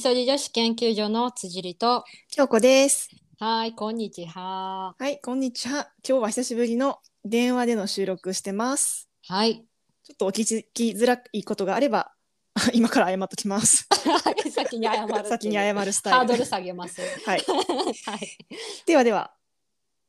そじ女子研究所の辻里と。京子です。はい、こんにちは。はい、こんにちは。今日は久しぶりの電話での収録してます。はい。ちょっとお聞きづらいことがあれば、今から謝っときます。先に謝るっていう。先に謝るスタイル。ハードル下げます。はい。はい。ではでは、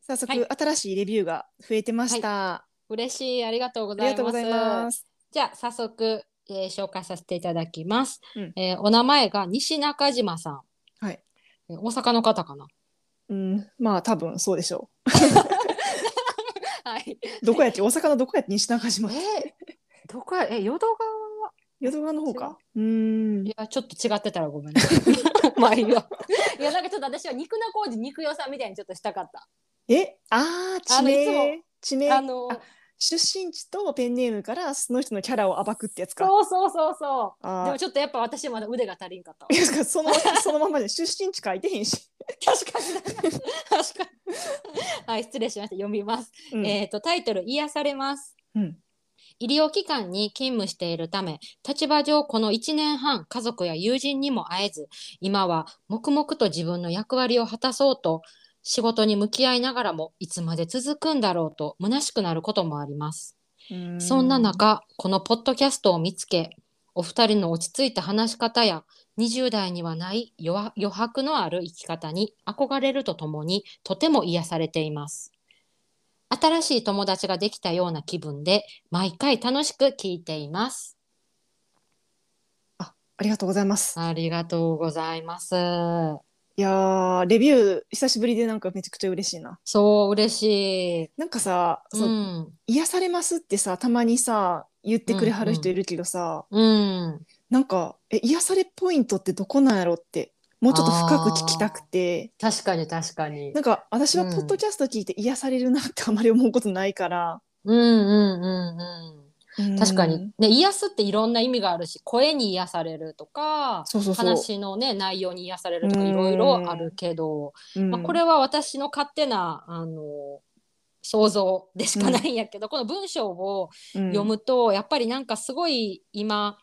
早速、はい新しいレビューが増えてました。嬉しい。ありがとうごあざいます。りがとうございます。じゃあ、早速、えー紹介させていただきます。うんえーお名前が西中島さん。はい。えー大阪の方かな？うん、まあ多分そうでしょ はい。う。どこやっけ？大阪のどこやっけ？西中島。えーどこや、え、淀川淀川の方か？うーんい。や、ちょっと違ってたらごめんね。まあいいよ。いや、なんかちょっと私は肉な工事肉代さんみたいにちょっとしたかった。え、ああ、地あのいつ名。地名。あのあ出身地とペンネームからその人のキャラを暴くってやつか。そうそうそうそう。でもちょっとやっぱ私まだ腕が足りんかったわい。やその そのままで出身地書いてへんし。確かに。確かに。はい、失礼しました。読みます。うんえっ、と、タイトル、癒されます。うん医療機関に勤務しているため、立場上この1年半、家族や友人にも会えず、今は黙々と自分の役割を果たそうと、仕事に向き合いながらも、いつまで続くんだろうと、虚しくなることもあります。そんな中、このポッドキャストを見つけ、お二人の落ち着いた話し方や、20代にはない余余白のある生き方に憧れるとともに、とても癒されています。新しい友達ができたような気分で、毎回楽しく聞いています。あありがとうございます。ありがとうございます。いやーレビュー久しぶりでなんかめちゃくちゃ嬉しいな。そう、嬉しい。なんかさ、う。そうん癒されますってさたまにさ言ってくれはる人いるけどさ、うん。なんかえ癒されポイントってどこなんやろってもうちょっと深く聞きたくて。確かに確かになんか私はポッドキャスト聞いて癒されるなってあまり思うことないから、うんうんうんうん。うん確かに、ね、癒すっていろんな意味があるし声に癒されるとか話の、ね、内容に癒されるとかうん。いろいろあるけど、うん。まあ、これは私の勝手なあの想像でしかないんやけど、この文章を読むと、やっぱりなんかすごい今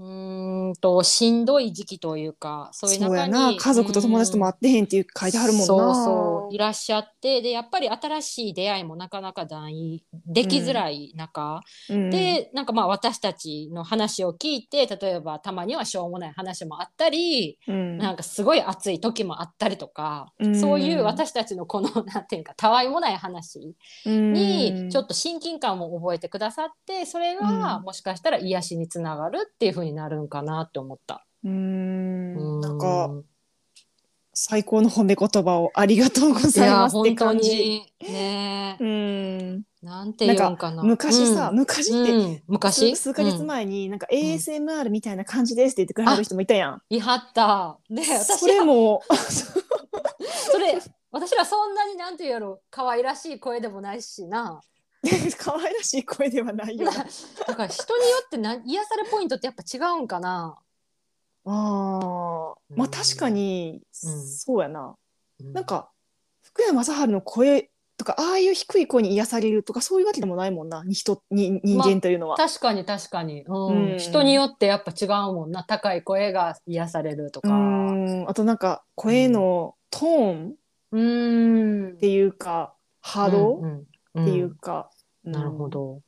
うーんとしんどい時期というかそういうそうや中にな。家族と友達とも会ってへんっていう書いてはるもんな。そうそういらっしゃってでやっぱり新しい出会いもなかなかないできづらい中、うん、でなんかまあ私たちの話を聞いて例えばたまにはしょうもない話もあったり、うん、なんかすごい熱い時もあったりとか、うん。そういう私たちのこの なんていうかたわいもない話にちょっと親近感を覚えてくださってそれがうん。もしかしたら癒しにつながるっていう風になるんかなって思った。うーんうなんか最高の褒め言葉をありがとうごいざいますって感じ。にねうーんなんて言うんかな。昔さ、うん昔って、うん昔？数数ヶ月前になんか ASMR みたいな感じですって言ってくれはる人もいたやん。いはった。で私それはも それ私らそんなになんていうやろ可愛らしい声でもないしな。可愛らしい声ではないよな。だから人によってな癒されポイントってやっぱ違うんかな。あー。まあ確かに、うん。そうやな。うん。なんか福山雅治の声とかああいう低い声に癒されるとかそういうわけでもないもんな。に人に人間というのは。確かに確かに、うん。うん。人によってやっぱ違うもんな。高い声が癒されるとうか。ん。あとなんか声のトーンうん。っていうか波動うんうんっていうか、うん。なるほ、ど。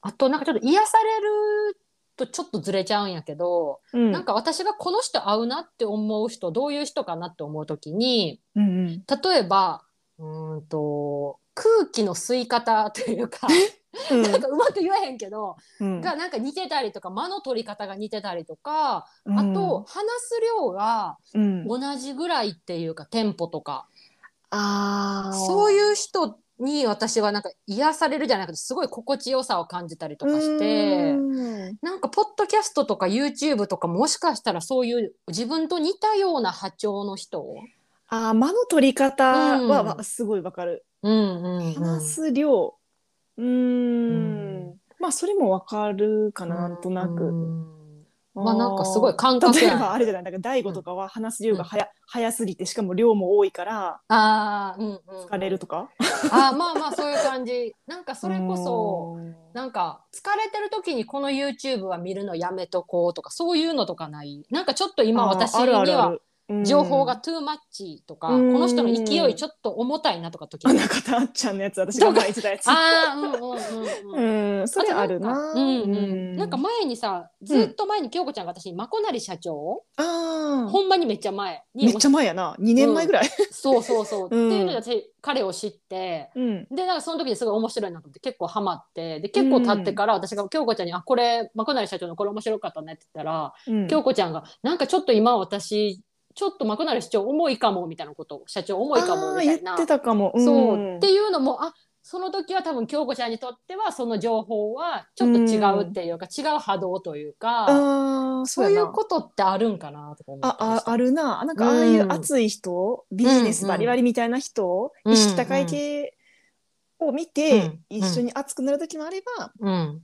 あとなんかちょっと癒されるとちょっとずれちゃうんやけど、うん、なんか私がこの人合うなって思う人どういう人かなって思うときにうんうん、例えばうーんと空気の吸い方というかうん。なんかうまく言えへんけど、うん。がなんか似てたりとか間の取り方が似てたりとか、うん。あと話す量がうん、同じぐらいっていうかテンポとか、あー。そういう人に私はなんか癒されるじゃなくてすごい心地よさを感じたりとかして。うんなんかポッドキャストとか YouTube とかもしかしたらそういう自分と似たような波長の人、あー間の取り方は、すごいわかる。うんうんうん、話す量うーんうんまあそれもわかるかななんとなうく。んまあなんかすごい感覚例えばあれじゃないなんか大悟とかは話す量が早,、早すぎてしかも量も多いからああうんうん疲れるとか、あーまあまあそういう感じ。なんかそれこそなんか疲れてる時にこの YouTube は見るのやめとこうとかそういうのとかない？なんかちょっと今私あるあにはるあるうん情報がトゥーマッチとか、うんこの人の勢いちょっと重たいなとか時あ中田あっちゃんのやつ私が前言ってたやつ。ああうんうんうんうん。うんそれあるな。うんうん、なんか前にさずっと前に京子ちゃんが私にまこなり社長、あほんまにめっちゃ前ーめっちゃ前やな。2年前ぐらい、そうそうそう、うん。っていうので私彼を知ってうん。でなんかその時にすごい面白いなと思って結構ハマってで結構経ってから私が京子ちゃんに「あこれまこなり社長のこれ面白かったね」って言ったら、うん。京子ちゃんが「なんかちょっと今私ちょっとまこなり社長重いかも」みたいなことを社長重いかもみたいな。ってたかも、そう、っていいうのもあその時は多分京子ちゃんにとってはその情報はちょっと違うっていうか、違う波動というかそういうことってあるんかなとか思ったりしたあああるな。なんかああいう熱い人、ビジネスバリバリみたいな人、うん意識高い系を見て、うん。一緒に熱くなる時もあれば、うん、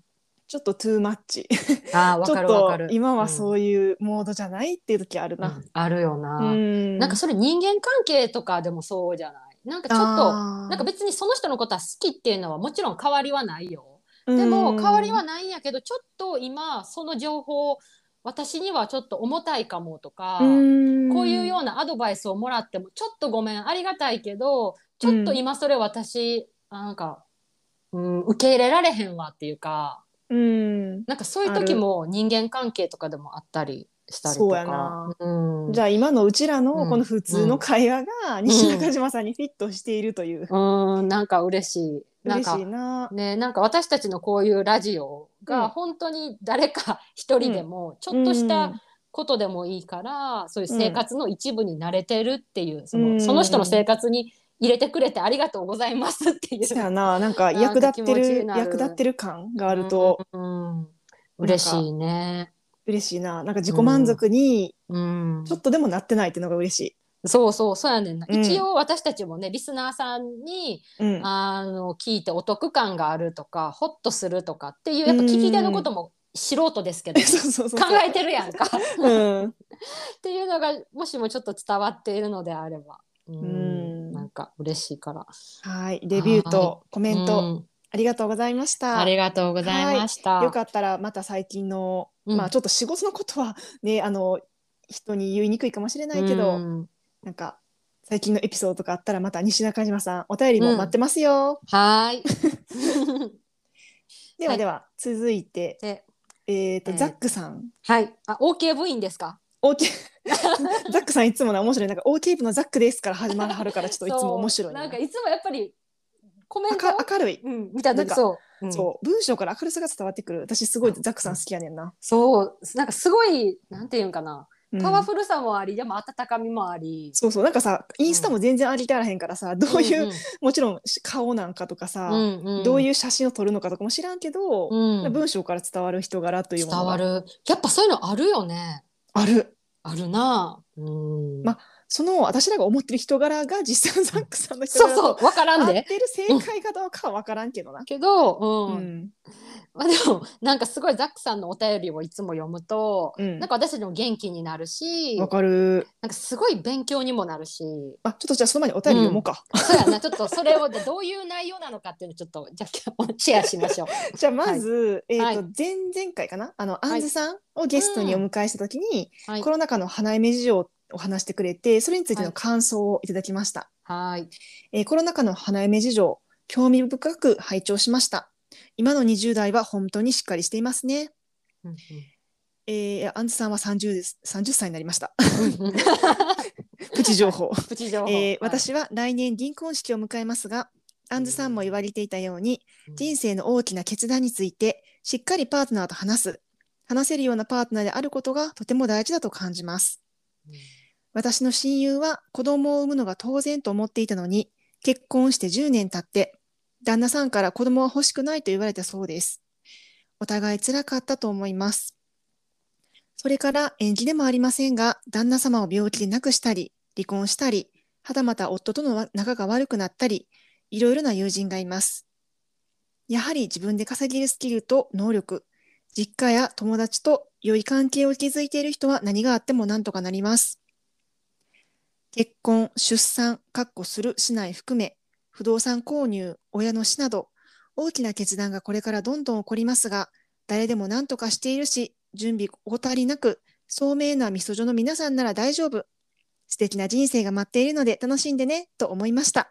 ちょっとトゥーマッチあーわかるわかる。と今はうそういうモードじゃないっていう時あるんな。うん。あるよな、うん。なんかそれ人間関係とかでもそうじゃない？なんかちょっとなんか別にその人のことは好きっていうのはもちろん変わりはないよ。でも変わりはないんやけどちょっと今その情報私にはちょっと重たいかもとか、うん。こういうようなアドバイスをもらってもちょっとごめんありがたいけどちょっと今それ私、なんか、うん、受け入れられへんわっていうかうん。なんかそういう時も人間関係とかでもあったりしたりとそうやかな。うん、じゃあ今のうちらのうん。この普通の会話が西中島さんにフィットしているという、うん。なんか嬉しい。なん嬉かしいな。ね、なんか私たちのこういうラジオうん。が本当に誰か一人でもちょっとしたことでもいいから、そういう生活の一部に慣れてるっていう、そうん。のその人の生活に入れてくれてありがとうございますっていう。そうやな。なんか役立ってる役立ってる感があると。うん、嬉しいね。嬉しいな。なんか自己満足にうん。ちょっとでもなってないっていうのが嬉しそうそうそうやねんな、うん。一応私たちもねリスナーさんにい。うん。あの聞いてお得感があるとかホッとするとかっていうやっぱ聞き手のことも素人ですけど、考えてるやんか。うん。っていうのがもしもちょっと伝わっているのであれば、うんか嬉しいから。はいレビューとコメントうんありがとうございました。ありがとうございました。よかったらまた最近の、うんまあちょっと仕事のことはねあの人に言いにくいかもしれないけど、うんなんか最近のエピソードとかあったらまた西中島さんお便りも待ってますよ。はー い。ではでは続いて、でえっ、と、えーザックさん。はい。あ OK 部員ですか？OK ザックさんいつもね面白い。なんか OK 部のザックですから始まるはるからちょっといつも面白いそう。ななんかいつもやっぱりコメント。明明るい、うん見たなんか時そう、うん。そう文章から明るさが伝わってくる。私すごいザックさん好きやねんな、そう。なんかすごいなんていうんかな。うん。パワフルさもあり、でも温かみもあり。そうそう。なんかさインスタも全然ありきらへんからさ、どういう、んもちろん顔なんかとかさ、どういう写真を撮るのかとかも知らんけど、うん。文章から伝わる人柄というものが。伝わる。やっぱそういうのあるよね。あるあるなうん、まその私らが思ってる人柄が実際のザックさんの人柄とそうそう分からん合っでてる正解かどうかは分からんけどな。けど、うん。うん。まあ、でもなんかすごいザックさんのお便りをいつも読むと、うん。なんか私たちも元気になるしわかる。なんかすごい勉強にもなるし。あ、ちょっとじゃあその前にお便り読もうか。そうやなちょっとそれをでどういう内容なのかっていうのをちょっとじゃあシェアしましょう。じゃあまず、えっ、と、はい。前々回かな、あの、あんずさんをゲストにお迎えしたときに、はい。コロナ禍の花嫁事情を話してくれて、それについての感想をいただきました。はいえーコロナ禍の花嫁事情、興味深く拝聴しました。今の20代は本当にしっかりしていますね。うんえー、あんずさんは30です。30歳になりました。うんうん プチ情報。プチ情報、えーはい私は来年銀婚式を迎えますが、あんずさんも言われていたように、人生の大きな決断についてしっかりパートナーと話す話せるようなパートナーであることがとても大事だと感じます私の親友は子供を産むのが当然と思っていたのに結婚して10年経って旦那さんから子供は欲しくないと言われたそうです。お互い辛かったと思います。それから縁起でもありませんが旦那様を病気で亡くしたり離婚したりはたまた夫との仲が悪くなったりいろいろな友人がいます。やはり自分で稼げるスキルと能力、実家や友達と良い関係を築いている人は何があっても何とかなります。結婚、出産、かっこする、しない含め、不動産購入、親の死など、大きな決断がこれからどんどん起こりますが、誰でも何とかしているし、準備怠りなく、聡明なみそ女の皆さんなら大丈夫。素敵な人生が待っているので楽しんでね、と思いました。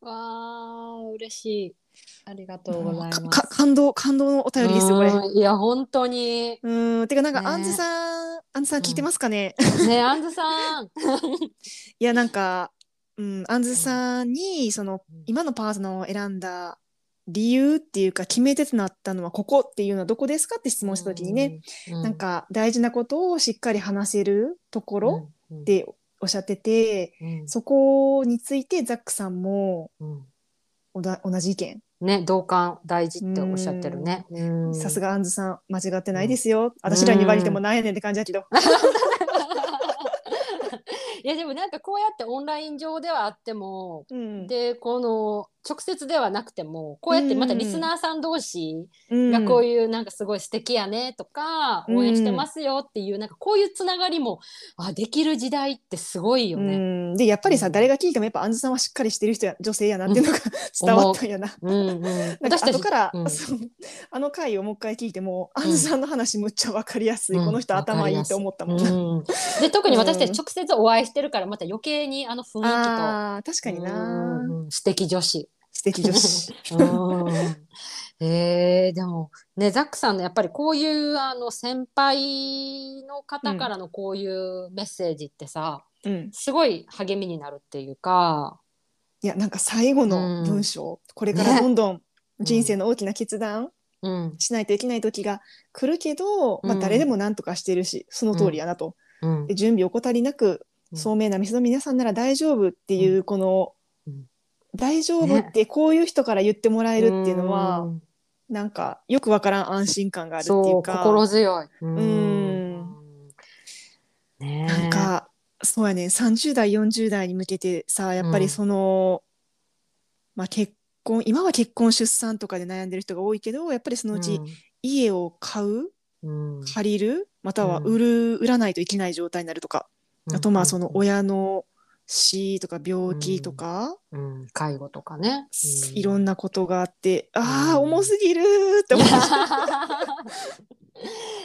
わあ嬉しいありがとうございます。感動、感動のお便りですよ、これ。うんいや本当に。うーん、てかなんか、ね。あんずさん、あんずさん聞いてますかね、ねあんずさん。いや、なんか、うん、あんずさんに、そのうん、今のパートナーを選んだ理由っていうか、決め手となったのはここっていうのはどこですかって質問したときにね、、うなんか大事なことをしっかり話せるところうん。うん。っておっしゃってて、うん。そこについてザックさんもうんおだ同じ意見。ね同感大事っておっしゃってるね。さすががあんずさん、間違ってないですよ。私らに言われてもなんやねんって感じだけど。いやでもなんかこうやってオンライン上ではあっても、うんでこの直接ではなくてもこうやってまたリスナーさん同士がこういうなんかすごい素敵やねとか、うん。応援してますよっていうなんかこういうつながりもあできる時代ってすごいようね。ん、でやっぱりさ、うん。誰が聞いてもやっぱあんずさんはしっかりしてる人や女性やなっていうのが伝わったんやな。う。んうん、私後から、あの回をもう一回聞いても、あん。ずさんの話むっちゃわかりやすい、うん。この人頭いいって思ったもん。で特に私たち直接お会いしてるからまた余計にあの雰囲気と確かにな、うん。素敵女子。素敵女子。うん。えー、でもねザックさんのやっぱりこういうあの先輩の方からのこういうメッセージってさ、うん、すごい励みになるっていうか、いやなんか最後の文章、これからどんどん人生の大きな決断うん。しないといけない時が来るけど、まあ、うん。誰でも何とかしてるしその通りやなと。うん。で準備怠りなくうん。聡明な店の皆さんなら大丈夫っていうこの、うん大丈夫ってこういう人から言ってもらえるっていうのは、うん。なんかよくわからん安心感があるっていそううか心強い。ううん。ね。えなんかそうやね。30代40代に向けてさやっぱりその、まあ結婚今は結婚出産とかで悩んでる人が多いけどやっぱりそのうち家を買ううん。うん借りるまたはうん。売る、売らないといけない状態になるとか、あとまあその親の死とか病気とか、うん。介護とかね。いろんななことがあって、ああうん。重すぎるって思っちゃ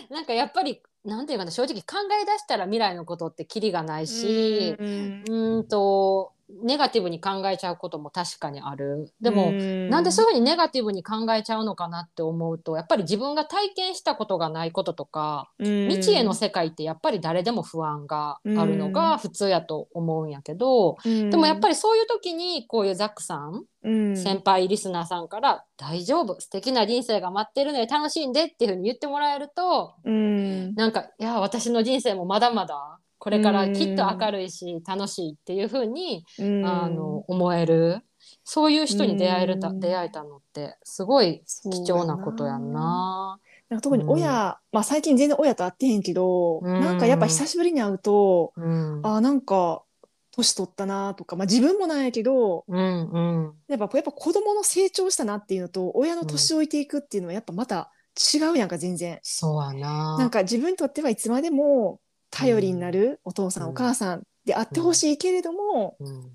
うなんかやっぱりなんていうかな正直考え出したら未来のことってキリがないしうんとネガティブに考えちゃうことも確かにある。でも、うん。なんでそういうふうにネガティブに考えちゃうのかなって思うとやっぱり自分が体験したことがないこととかうん。未知への世界ってやっぱり誰でも不安があるのが普通やと思うんやけど、でもやっぱりそういう時にこういうザックさんり先輩リスナーさんから「大丈夫素敵な人生が待ってるので楽しんで」っていうふうに言ってもらえるとうん。なんかいや私の人生もまだまだこれからきっと明るいし楽しいっていうふうに、うん。あの思える。そういう人に出会えるた、うん。出会えたのってすごい貴重なことやんな。な。んか特に親、まあ最近全然親と会ってへんけど、うん。なんかやっぱ久しぶりに会うと、うん、あーなんか年取ったなとか、まあ自分もなんやけど、うんうん。やっぱやっぱ子供の成長したなっていうのと、親の年老いていくっていうのはやっぱまた違うやんか全然。そうやな。なんか自分にとってはいつまでも頼りになるお父さん、うん。お母さんであってほしいけれども、うん。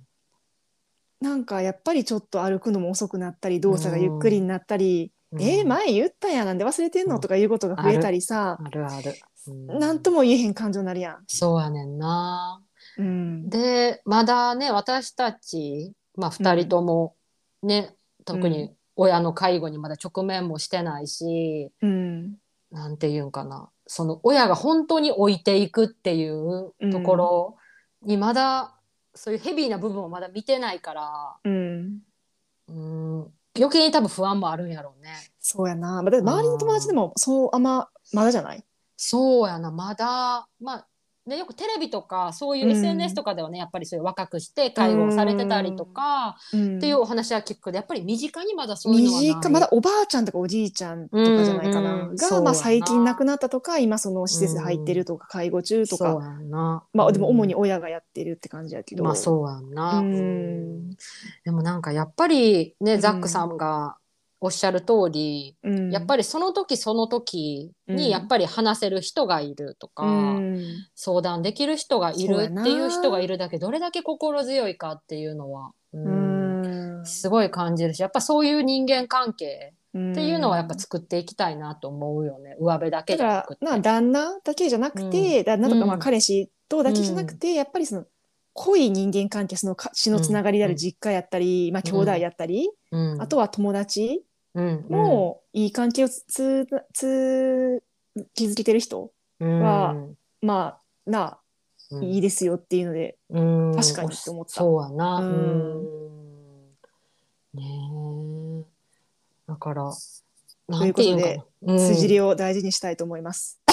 なんかやっぱりちょっと歩くのも遅くなったり動作がゆっくりになったり、えー前言ったやんなんで忘れてんの、うんとかいうことが増えたりさ、あるある。うなんとも言えへん感情になるやん。そうやねんな。うん、でまだね私たち、まあ、2人ともね、特に親の介護にまだ直面もしてないし、うん、なんていうんかなその親が本当に置いていくっていうところにまだ、そういうヘビーな部分をまだ見てないからうん、うん余計に多分不安もあるんやろうね。そうやな。周りの友達でもそうあんままだじゃない？そうやなまだまあね、よくテレビとかそういううん。SNS とかではね、やっぱりそういう若くして介護をされてたりとか、うん。っていうお話は聞くけどやっぱり身近にまだそういうのはない。短まだおばあちゃんとかおじいちゃんとかじゃないかな、が、まあ、うんうんそうやな。最近亡くなったとか今その施設入ってるとか、介護中とか。そうやんな。まあでも主にうん。親がやってるって感じやけど、まあそうやんな、うん。うん。でもなんかやっぱりね、うんザックさんがおっしゃる通り、うん。やっぱりその時その時うん。にやっぱり話せる人がいるとか、うん。相談できる人がいるっていう人がいるだけどれだけ心強いかっていうのは、うん。うん。すごい感じるしやっぱそういう人間関係っっていうのはやっぱ作っていきたいなと思うよね。上辺だけだかじゃなくて。らな旦那だけじゃなくて、旦那とかまあうん。彼氏とだけじゃなくて、やっぱりその濃い人間関係そのか血のつながりである実家やったり、まあ兄弟やったり、うん。あとは友達うんもいい関係をつつつ築けてる人うんはまあなうんいいですよっていうので、うん確かにって思ったそうやな。ねえ。だから、なというんことでていうかな。うん筋りを大事にしたいと思います。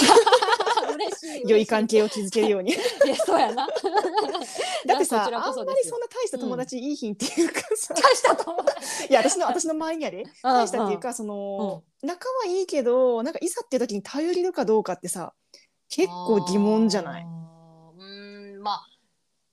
嬉しい。良い関係を築けるように。いや、そうやな。だってさ、あんまりそんな大した友達いいひんっていうかさ、大した友達。いや私の私の周りにはね、大したっていうか。かその、仲はいいけどなんかいざっていう時に頼れるかどうかってさ結構疑問じゃない？うん、まあ。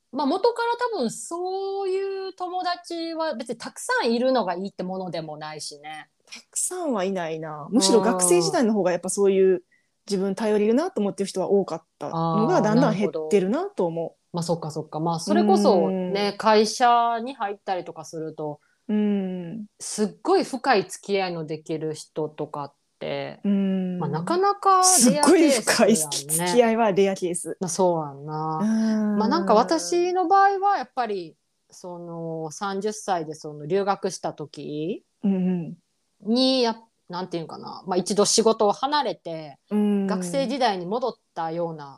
まあ元から多分そういう友達は別にたくさんいるのがいいってものでもないしね。たくさんはいないなむしろ学生時代の方がやっぱそういう自分頼れるなと思ってる人は多かったのがだんだん減ってるなと思まあそっかそっか。まあそれこそね、会社に入ったりとかすると、う。うんすっごい深い付き合いのできる人とかって、うんまあ、なかなかすっごいレアケース深いやん付ねき合いはレアケース。まあそうやんな。ままあなんか私の場合はやっぱりその30歳でその留学した時うんにやなんていうかな、まあ、一度仕事を離れてうん、学生時代に戻ったような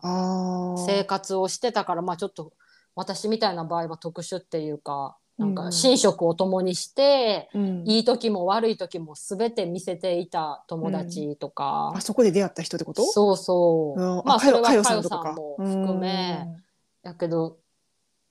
生活をしてたからまあちょっと私みたいな場合は特殊っていうかなんかうん。寝食を共にして、うん。いい時も悪い時も全て見せていた友達とか、あそこで出会った人ってこと？そうそう。うん。まあそれはかさんとか。かよさんも含めやけど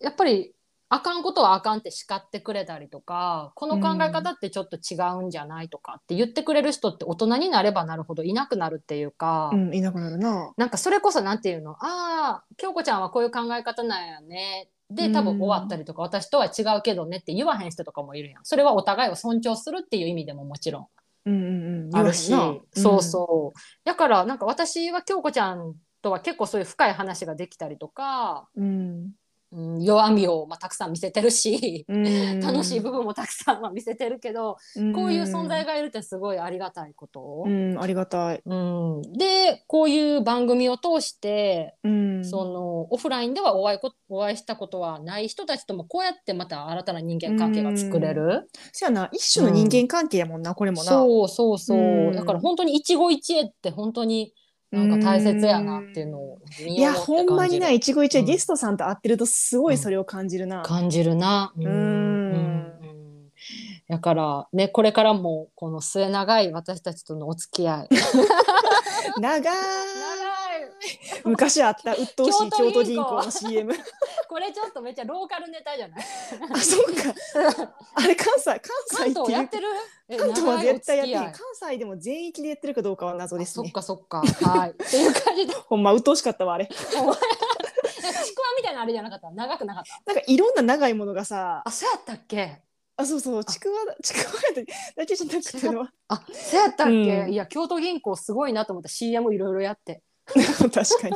やっぱりあかんことはあかんって叱ってくれたりとかこの考え方ってちょっと違うんじゃないとかって言ってくれる人って大人になればなるほどいなくなるっていうか、うん、いなくなるな。なんかそれこそなんていうの？ああ京子ちゃんはこういう考え方なんやね。で多分終わったりとか、私とは違うけどねって言わへん人とかもいるやん。それはお互いを尊重するっていう意味でももちろんうんうんうん、あるし、そうそう。だからなんか私は京子ちゃんとは結構そういう深い話ができたりとか、うん。うん、弱みをまあたくさん見せてるし、うん、楽しい部分もたくさんは見せてるけど、うん。こういう存在がいるってすごいありがたいこと。う。ん、ありがたい。うん。でこういう番組を通してうん、そのオフラインではお会いこお会いしたことはない人たちともこうやってまた新たな人間関係が作れる、そやな、一種の人間関係やもんな、これもな。そうそうそう、うん。だから本当に一期一会って本当になんか大切やなっていうのを身いや、ほんまにな、一期一会、うんゲストさんと会ってると、すごいそれを感じるな。感じるな。うん。うんうんだからねこれからもこの末長い私たちとのお付き合い。長 昔あった、鬱陶しい京京都銀行の CM。これちょっとめっちゃローカルネタじゃない？あ、そうか。あれ、関西、関関西っていう。東やってる？え関東は絶対やってる。関西でも全域でやってるかどうかは謎ですね。あそっかそっか。はい。っていう感じで。ほんま、鬱陶しかったわ、あれ。ちくわみたいなあれじゃなかった？長くなかった？なんかいろんな長いものがさ、あそうやったっけ？あ、そうそう、ちくわ、ちくわだけじゃなくての。あそうやったっけ、うん。いや京都銀行すごいなと思った CM いろいろやって 確かに。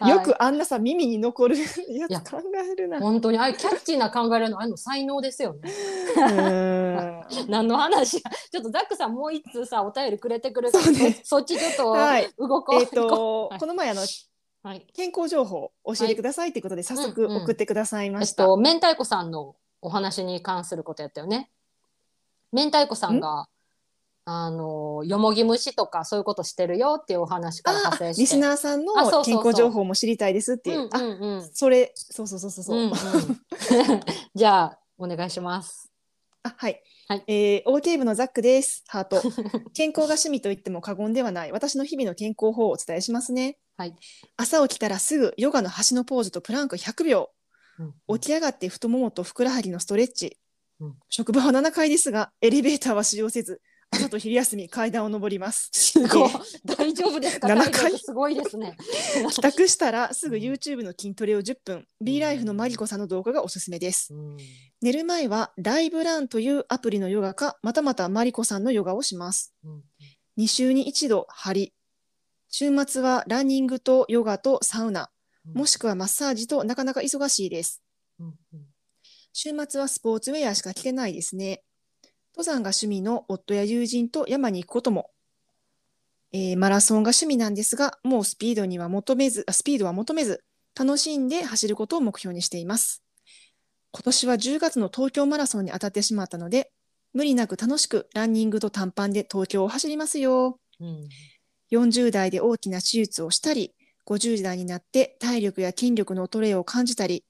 はい。よくあんなさ、耳に残るや。やつ考えるな。う本当にあキャッチーな考えるのあの才能ですよね。ーん。何の話？や ちょっとザックさんもう一通さお便りくれてくるからそ,、ね。そっちちょっとはい。動こう、えっと、はいこの前あのはい。健康情報教えてくださいっていうことで早速うんうん。送ってくださいえっました。と明太子さんのお話に関することやったよね。明太子さんがあのよもぎ虫とかそういうことしてるよっていうお話からあ派生してリスナーさんの健康情報も知りたいですっていう。うんあそれそうそうそうそうそう。うんうん じゃあお願いします。あはい。はいえー、OK 部のザックです。ハート。健康が趣味と言っても過言ではない私の日々の健康法をお伝えしますね。はい朝起きたらすぐヨガの端のポーズとプランク100秒。起き上がって太ももとふくらはぎのストレッチ。うん職場は7階ですがエレベーターは使用せず朝と昼休み階段を上ります。すごい。大丈夫ですか？7体回力すごいですね。帰宅したらすぐ YouTube の筋トレを10分、B ライフのマリコさんの動画がおすすめです。うん寝る前はライブランというアプリのヨガか、またまたマリコさんのヨガをします。うん2週に1度張り。週末はランニングとヨガとサウナ、もしくはマッサージとなかなか忙しいです。週末はスポーツウェアしか着てないですね。登山が趣味の夫や友人と山に行くことも。えーマラソンが趣味なんですが、もうスピードには求めず、あスピードは求めず、楽しんで走ることを目標にしています。今年は10月の東京マラソンに当たってしまったので、無理なく楽しくランニングと短パンで東京を走りますよ。うん40代で大きな手術をしたり、50代になって体力や筋力の衰えを感じたり、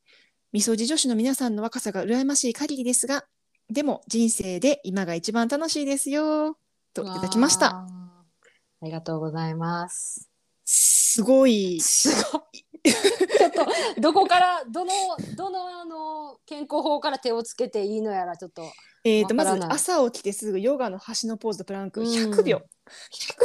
みそじ女子の皆さんの若さが羨ましい限りですが、でも人生で今が一番楽しいですよ。といただきました。ありがとうございます。すごい。すごい。ちょっとどこからどのどのあの健康法から手をつけていいのやらちょっとえー、とまず朝起きてすぐヨガの端のポーズとプランクうん100秒。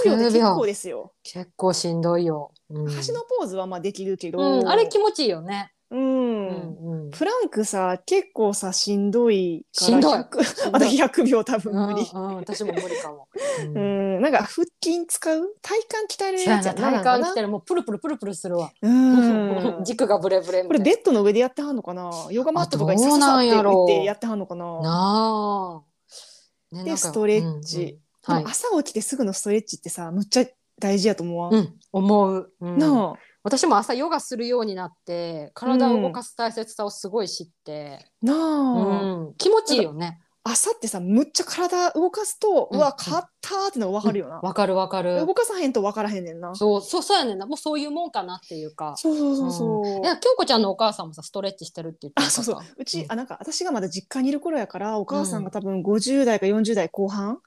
100秒で結構ですよ。結構しんどいよ。うん端のポーズはまあできるけど、うん、あれ気持ちいいよね。うんうんうん。プランクさ結構さしんどいからしんどい。100私100秒多分無理。うんうん、私も無理かも。う うん。ん、なんか腹筋使う？体幹鍛えるやつやな。体幹来てるもうプルプルプルプルするわ。うん。軸がブレブレ。これベッドの上でやってはんのかな？ヨガマットとかにあどうさってなんやろ打ってやってはんのかな？なあ。ねでストレッチ。うんうん。朝起きてすぐのストレッチってさむっちゃ大事やと思わん、うん、思う。うん。なあ私も朝ヨガするようになって体を動かす大切さをすごい知って、なうあ、ん。気持ちいいよね。朝ってさむっちゃ体動かすと、ううんわ勝ったーっての分かるよな、わかるわかる。動。かさへんと分からへんねんな。そうそうそうやねんな。もうそういうもんかなっていうか。そうそうそうそう、いや京子ちゃんのお母さんもさストレッチしてるって言ってあそうそう。うち、ん。あなんか私がまだ実家にいる頃やからお母さんが多分50代か40代後半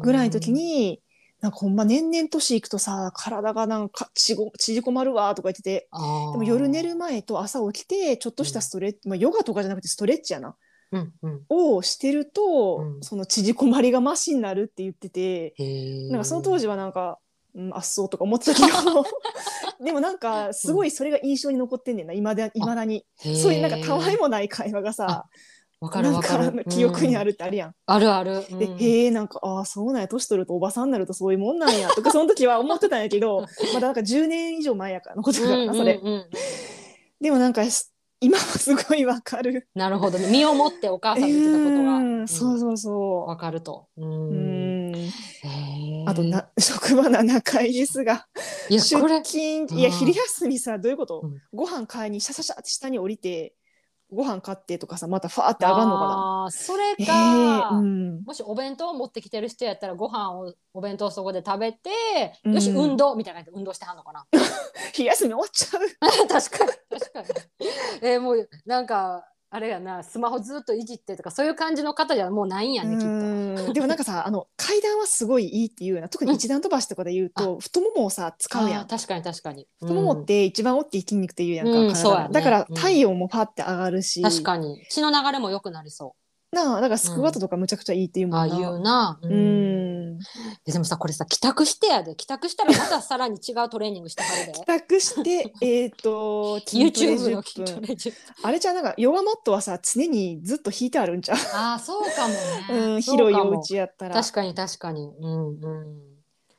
ぐらいの時に、なんかほんま年々年いくとさ体がなんか縮こまるわとか言ってて。でも夜寝る前と朝起きてちょっとしたストレッチ、まあ、ヨガとかじゃなくてストレッチやな。うんうん。をしてると、うん。その縮こまりがマシになるって言ってて、なんかその当時はなんか、うん、あっそうとか思ってたけど でもなんかすごいそれが印象に残ってんねんないまだ未だに。そういうなんかたわいもない会話がさわかるわかる。か記憶にある、るってあるやん。うん。あるある、で、うん。へえなんかああそうなんや年取るとおばさんになるとそういうもんなんやとか その時は思ってたんやけどまだなんか10年以上前やからのことだからなそれ、うんうん。うんでもなんかし今はすごいわかる。なるほどね。身をもってお母さんが言ってたことが、うん。そうそうそわかると。うううん。あとな職場7階ですがいや出勤。うん。いや昼休みさどういうこと、うん。ご飯買いにシャシャシャって下に降りてご飯買ってとかさまたファーって上がんのかな？それえか、ーうん、もしお弁当を持ってきてる人やったらご飯をお弁当をそこで食べて、うん。よし運動みたいな感じで運動してはんのかな？昼休み終わっちゃう。確かに確かに。えーもうなんかあれやなスマホずっといじってとかそういう感じの方じゃもうないんやねきっと。うんでもなんかさあの階段はすごいいいっていうような特に一段飛ばしとかで言うと、太ももをさ使うやん。確かに確かに。太ももって一番大きい筋肉っていうやんか、うん体そうやね。だからうん体温もパッて上がるし、確かに。血の流れも良くなりそなあだからスクワットとかむちゃくちゃいいっていうう。もんな、ああいうな。ううんでもさこれさ帰宅してやで帰宅したらまたさらに違うトレーニングしてはるで帰。宅して えっと YouTube の10分筋トレ10あれじゃうなんかヨガマットはさ常にずっと引いてあるんちゃう、ああそうかもね。うん、そうかも広いお家やったら確かに確かに。うんうん。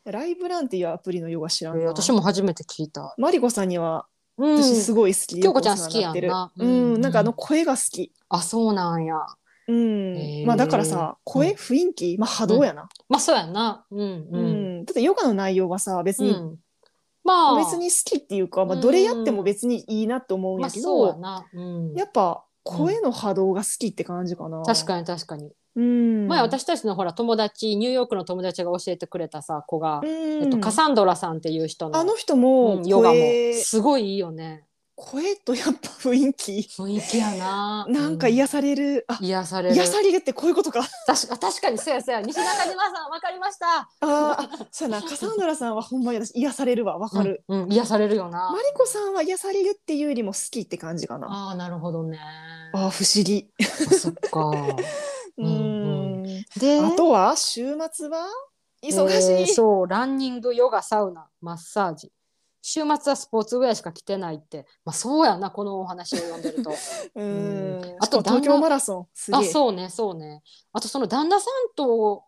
ライブランっていうアプリのヨガ知らんな私も初めて聞いた。マリコさんにはうん私すごい好き、京子ちゃん好きやんなううんん、なんかあの声が好きあそうなんや。うん、まあだからさ声、うん雰囲気まあ波動やな、まあそうやんな。うんううん。ん。だってヨガの内容はさ別に、うん。まあ。別に好きっていうか、まあ、うん。どれやっても別にいいなって思うんまあやけど、そうやっぱ声の波動が好きって感じかな。確かに確かに。うん、前私たちのほら友達ニューヨークの友達が教えてくれたさ子が、うん、えっと、カサンドラさんっていう人のあの人もうんヨガも。声,、すごいいいよね。声とやっぱ雰囲気。雰囲気やな。なんか癒される、あうん癒される。癒されるってこういうことか。確か確かにそうやそうや。西中島さんわかりました。あーあそうやな。カサンドラさんはほんまに私癒されるわわかる、うん、うん癒されるよな。マ。リコさんは癒されるっていうよりも好きって感じかな。ああなるほどね。あー不思議。あそっか。う うんん。であとは週末は？忙しい、えーそうランニングヨガサウナマッサージ週末はスポーツウェアしか着てないって。まあそうやなこのお話を読んでると。あと東京マラソンあそうねそうね。あとその旦那さんと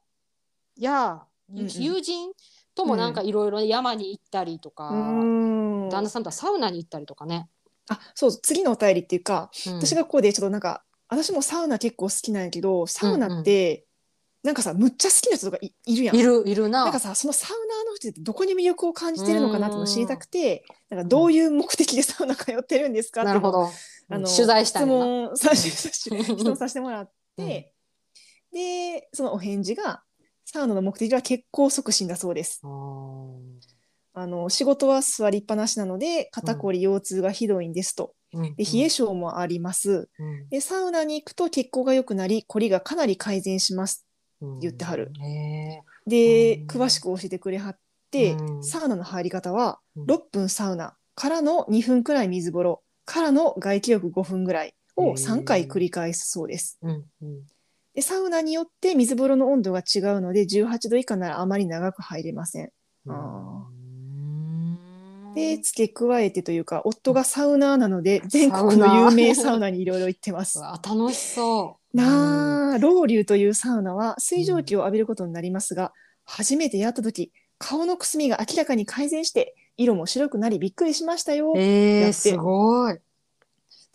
やうんうん。友人ともなんかいろいろ山に行ったりとか、うん。旦那さんとはサウナに行ったりとかね、あそう次のお便りっていうか、うん。私がここでちょっとなんか私もサウナ結構好きなんやけどサウナって、なんかさむっちゃ好きな人とかいいるやん。いるいるな。なんかさそのサウナーの人ってどこに魅力を感じてるのかなってのを知りたくてなんかどういう目的でサウナ通ってるんですかってなるほど。あの取材したい質な。問さ質問させてもらって、でそのお返事がサウナの目的は血行促進だそうです。あの仕事は座りっぱなしなので肩こり腰痛がひどいんですと。うん。で冷え性もあります。うん。でサウナに行くと血行が良くなりこりがかなり改善します。うん言ってはる。へでうん詳しく教えてくれはって、うん。サウナの入り方はうん。6分サウナからの2分くらい水風呂からの外気浴5分ぐらいを3回繰り返すそうです。でサウナによって水風呂の温度が違うので18度以下ならあまり長く入れません。あうん。で付け加えてというか夫がサウナーなので全国の有名サウナにいろいろ行ってます。楽しそうなあ、ロウリュというサウナは水蒸気を浴びることになりますが、初めてやった時顔のくすみが明らかに改善して色も白くなりびっくりしましたよ。えー、すごい。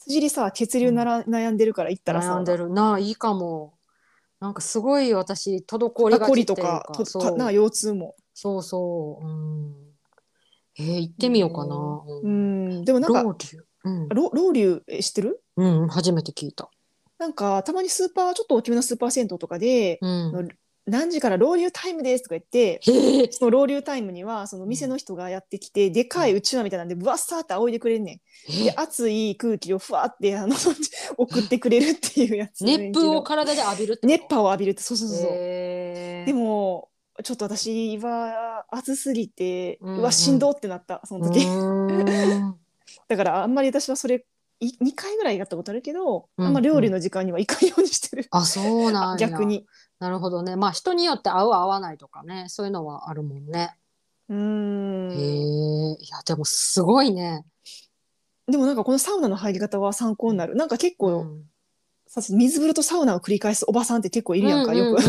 辻りさ血流なら、悩んでるから行ったらさ悩んでるなあいいかも。なんかすごい私滞りがちとかとそう。かな腰痛も。そうそううん。えー、行ってみようかな、ううん。ん、でもなんかロウリュうん、ロロウリュえ知ってる？うん、初めて聞いた。なんかたまにスーパーちょっと大きめのスーパー銭湯とかで、うん、の何時からロウリュタイムですとか言ってそのロウリュタイムにはその店の人がやってきて、でかいうちわみたいなんでぶわっさーって仰いでくれんねん。で熱い空気をふわってあの 送ってくれるっていうやつ熱風を体で浴びるって熱波を浴びるってそうそうそうでもちょっと私は暑すぎて、ううん。わしんどってなったその時、だからあんまり私はそれい2回ぐらいやったことあるけど、うんあん。ま料理の時間には行かんようにしてる、あそうなんや。逆に。なるほどね。まあ人によって合う合わないとかね。そういうのはあるもんね、うーへんえいやでもすごいね、でもなんかこのサウナの入り方は参考になる。なんか結構、うんさ水風呂とサウナを繰り返すおばさんって結構いるやんか、よく、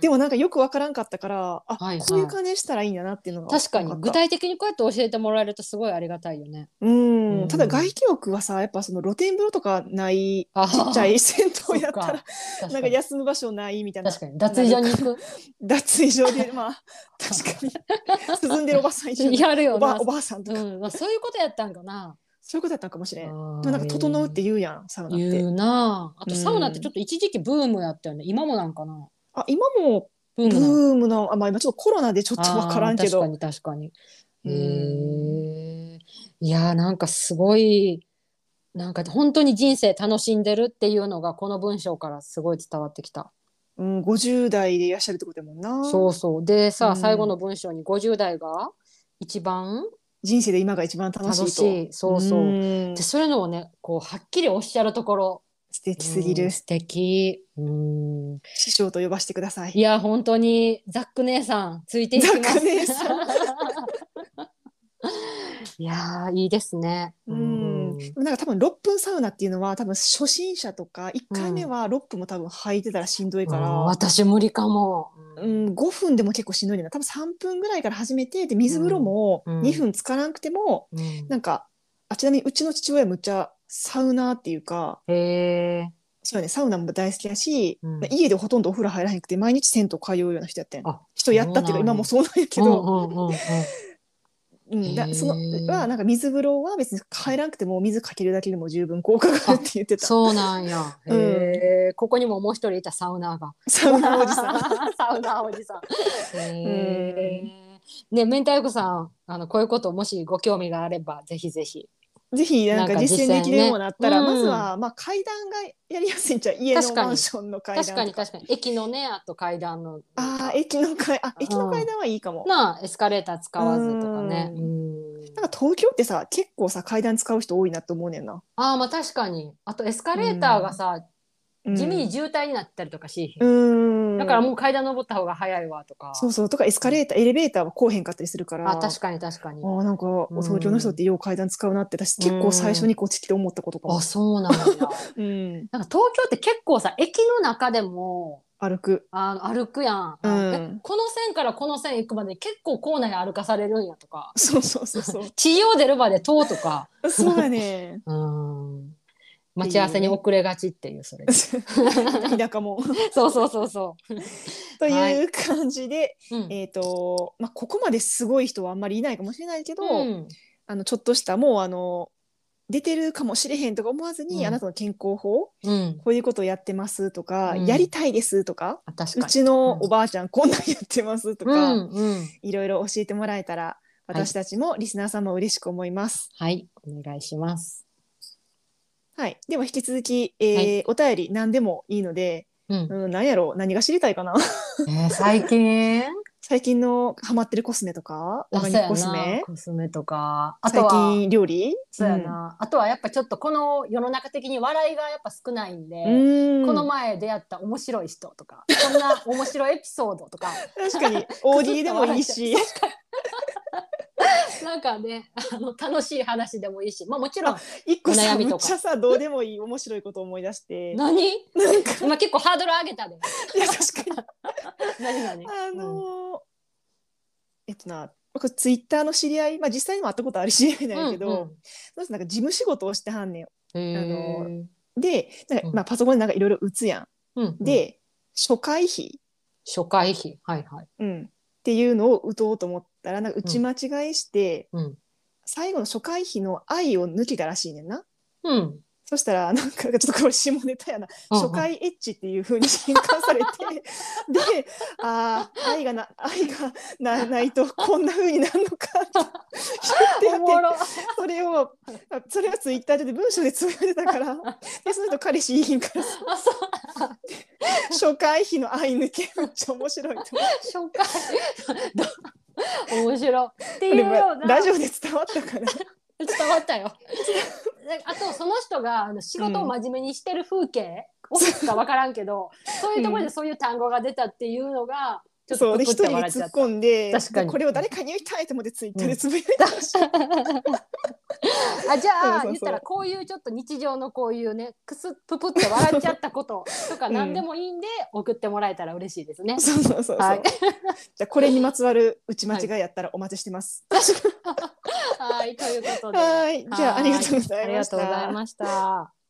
でもなんかよくわからんかったからあ、はいはい。こういう感じしたらいいんだなっていうのが確かに。具体的にこうやって教えてもらえるとすごいありがたいよね。うん。うん。ただ外気浴はさやっぱその露天風呂とかないあちっちゃい銭湯やったら なんか休む場所ないみたいな。確かに。脱衣所に行く。脱衣所でまあ確かに。涼んでるおばさんいるよねやるよな。おばおばあさんとか、うん。まあ、そういうことやったんかな。そういうことだったんかもしれんであもーなんか整うって言うやんサウナって言うなあ。あとうんサウナってちょっと一時期ブームやったよね。今もなんかな。あ今もブーブムなの？ームのあまあ今ちょっとコロナでちょっとわからんけど確かに確かに。うんへえ。いやーなんかすごいなんか本当に人生楽しんでるっていうのがこの文章からすごい伝わってきた。うん、50代でいらっしゃるってことやもんなそうそう。でさ、うん最後の文章に50代が一番人生で今が一番楽しいと楽しい。そうそう。んでそういうのをねこうはっきりおっしゃるところ素敵すぎるうん素敵。うん。師匠と呼ばせてくださいいや本当にザック姉さんついていきます。ザック姉さ いやーいいですね。うん、でもなんか多分6分サウナっていうのは多分初心者とか1回目は6分も多分履いてたらしんどいから、うん私無理かも。うん、5分でも結構しんどいねんな。多分3分ぐらいから始めてで水風呂もうん2分つからなくても、うん。なんかあちなみにうちの父親むっちゃサウナーっていうか。そうやねサウナも大好きやし、うん。家でほとんどお風呂入らへんくて毎日銭湯通うような人やったんあ人やったっていうか今もそうなんやけうんど、うんうんうんうんだそのはなんか水風呂は別に入らなくても水かけるだけでも十分効果があるって言ってたそうなんや。うん。ここにももう一人いたサウナーが。サウナおじさん サウナーおじさん。ね、明太子さん、あの、こういうこともしご興味があれば、ぜひぜひ。ぜひなんか実践できるようになったら、実践ねまずは、まあ階段がやりやすいんちゃう家のマンションの階段確かに確かに。駅のね、あと階段の。ああ駅の階あ駅の階段はいいかも、なあ、エスカレーター使わずとかね。ううん。なんか東京ってさ結構さ階段使う人多いなと思うねんなああ、まあ確かに。あとエスカレーターがさ、うん地味に渋滞になったりとかしうん。だからもう階段登った方が早いわとか。そうそう。とかエスカレーターエレベーターはこうへんかったりするから。あ確かに確かに。あーなんか東京の人ってよう階段使うなって私結構最初にこっち来て思ったことかもあ、そうなんだ うん、なんか東京って結構さ駅の中でも歩く。あの歩くやん、うん。えこの線からこの線行くまで結構構内歩かされるんやとか。そうそうそうそう。地上出るまで遠とか。そうやねうん待ち合わせに遅れがちっていうそれ。田舎も。そうそうそうそ という感じで、う、うん。えっ、とまあここまですごい人はあんまりいないかもしれないけど、うん。あのちょっとしたもうあの出てるかもしれへんとか思わずに、うん。あなたの健康法うん、こういうことをやってますとか、うん。やりたいですとかうちのおばあちゃんこんなんやってますとか、いろいろ教えてもらえたら私たちもリスナーさんも嬉しく思います。はい。お願いします、はい、では引き続き、えーお便り何でもいいので、うん。うん、何やろう何が知りたいかな？えー最近？最近のハマってるコスメとか？オーガニックコスメ？コスメとか。あと最は近料理？そうやな、あとはやっぱちょっとこの世の中的に笑いがやっぱ少ないんで、うん。この前出会った面白い人とかこんな面白いエピソードとか。確かに大喜利でもいいし なんかねあの楽しい話でもいいしまあもちろん一個悩みとか。むっちゃさどうでもいい面白いことを思い出して。何？なんか今結構ハードル上げたで。いや確かに。何何？あのーえっとな僕ツイッターの知り合い、まあ、実際にも会ったことある知り合いなんやけど、うんうん。なんか事務仕事をしてはんねん。へー。あのでなんか、うん。まあ、パソコンでなんかいろいろ打つやん。うんうん。で初回費、初回費。はいはい。うん、っていうのを打とうと思ったらなんか打ち間違いして、うん。最後の初回費の「愛」を抜けたらしいねんな。うん。そしたらなんかちょっとこれ下ネタやな。初回エッチっていう風に変換されて でああ愛がな愛がなないとこんな風になるのかって言っておもろ。それをあそれはツイッターで文章でつぶやいてたからでその人彼氏いいひんから初回費の愛抜けめっちゃ面白いと思って初回。ど 面白い。っていうような。ラジオで伝わったかな 伝わったよ。で あとその人があの仕事を真面目にしてる風景、オフィスか分からんけどそういうところでそういう単語が出たっていうのがちょっそうで一人で。突っ込んで確かにでこれを誰かに言いたいと思ってツイッターでつぶやいてたし、あじゃあ 言ったらこういうちょっと日常のこういうねクスッププって笑っちゃったこととか うん何でもいいんで送ってもらえたら嬉しいですね。そうそうそうそう、はい じゃあこれにまつわる打ち間違いやったらお待ちしてます。はいということで。はいじゃあありがとうございましたありがとうございました。